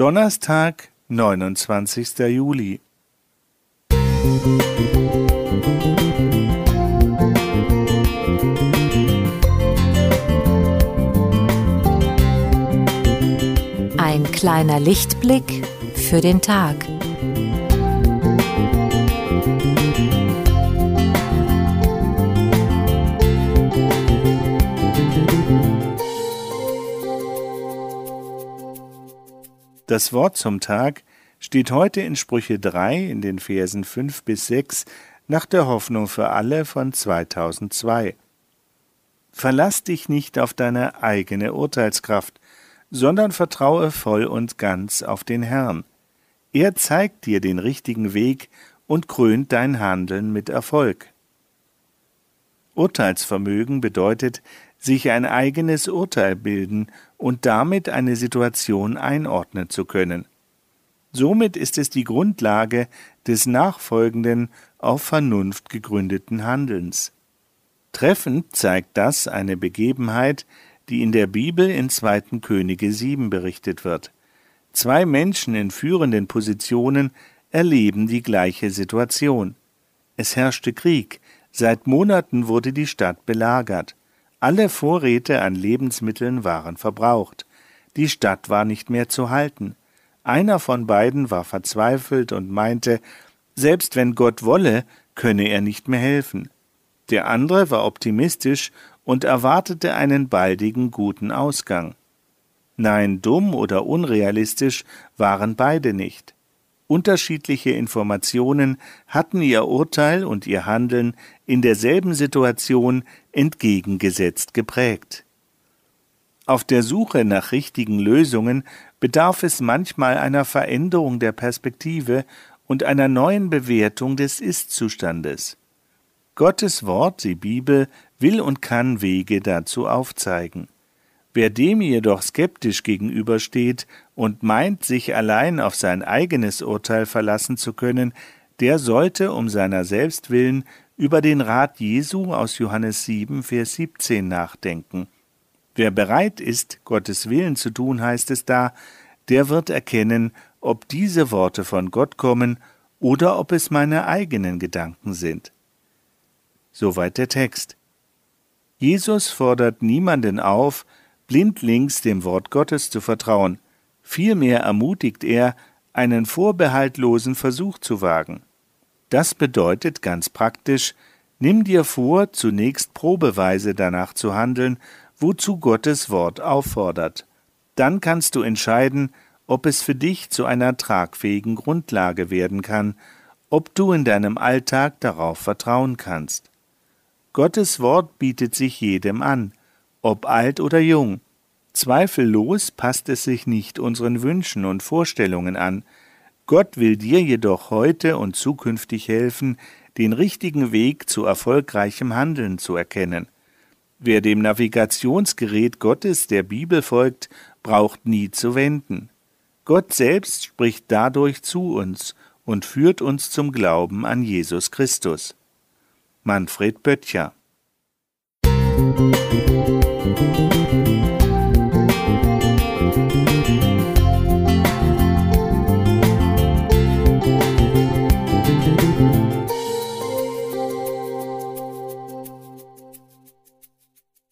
Donnerstag, 29. Juli. Ein kleiner Lichtblick für den Tag. Das Wort zum Tag steht heute in Sprüche 3 in den Versen 5 bis 6 nach der Hoffnung für alle von 2002. Verlass dich nicht auf deine eigene Urteilskraft, sondern vertraue voll und ganz auf den Herrn. Er zeigt dir den richtigen Weg und krönt dein Handeln mit Erfolg. Urteilsvermögen bedeutet, sich ein eigenes Urteil bilden und damit eine Situation einordnen zu können. Somit ist es die Grundlage des nachfolgenden, auf Vernunft gegründeten Handelns. Treffend zeigt das eine Begebenheit, die in der Bibel in 2. Könige 7 berichtet wird. Zwei Menschen in führenden Positionen erleben die gleiche Situation. Es herrschte Krieg, seit Monaten wurde die Stadt belagert. Alle Vorräte an Lebensmitteln waren verbraucht. Die Stadt war nicht mehr zu halten. Einer von beiden war verzweifelt und meinte, selbst wenn Gott wolle, könne er nicht mehr helfen. Der andere war optimistisch und erwartete einen baldigen guten Ausgang. Nein, dumm oder unrealistisch waren beide nicht. Unterschiedliche Informationen hatten ihr Urteil und ihr Handeln in derselben Situation entgegengesetzt geprägt. Auf der Suche nach richtigen Lösungen bedarf es manchmal einer Veränderung der Perspektive und einer neuen Bewertung des Ist-Zustandes. Gottes Wort, die Bibel, will und kann Wege dazu aufzeigen. Wer dem jedoch skeptisch gegenübersteht und meint, sich allein auf sein eigenes Urteil verlassen zu können, der sollte um seiner selbst willen über den Rat Jesu aus Johannes 7, Vers 17 nachdenken. Wer bereit ist, Gottes Willen zu tun, heißt es da, der wird erkennen, ob diese Worte von Gott kommen oder ob es meine eigenen Gedanken sind. Soweit der Text. Jesus fordert niemanden auf, blindlings dem Wort Gottes zu vertrauen, vielmehr ermutigt er, einen vorbehaltlosen Versuch zu wagen. Das bedeutet ganz praktisch, nimm dir vor, zunächst probeweise danach zu handeln, wozu Gottes Wort auffordert. Dann kannst du entscheiden, ob es für dich zu einer tragfähigen Grundlage werden kann, ob du in deinem Alltag darauf vertrauen kannst. Gottes Wort bietet sich jedem an, ob alt oder jung. Zweifellos passt es sich nicht unseren Wünschen und Vorstellungen an. Gott will dir jedoch heute und zukünftig helfen, den richtigen Weg zu erfolgreichem Handeln zu erkennen. Wer dem Navigationsgerät Gottes der Bibel folgt, braucht nie zu wenden. Gott selbst spricht dadurch zu uns und führt uns zum Glauben an Jesus Christus. Manfred Böttcher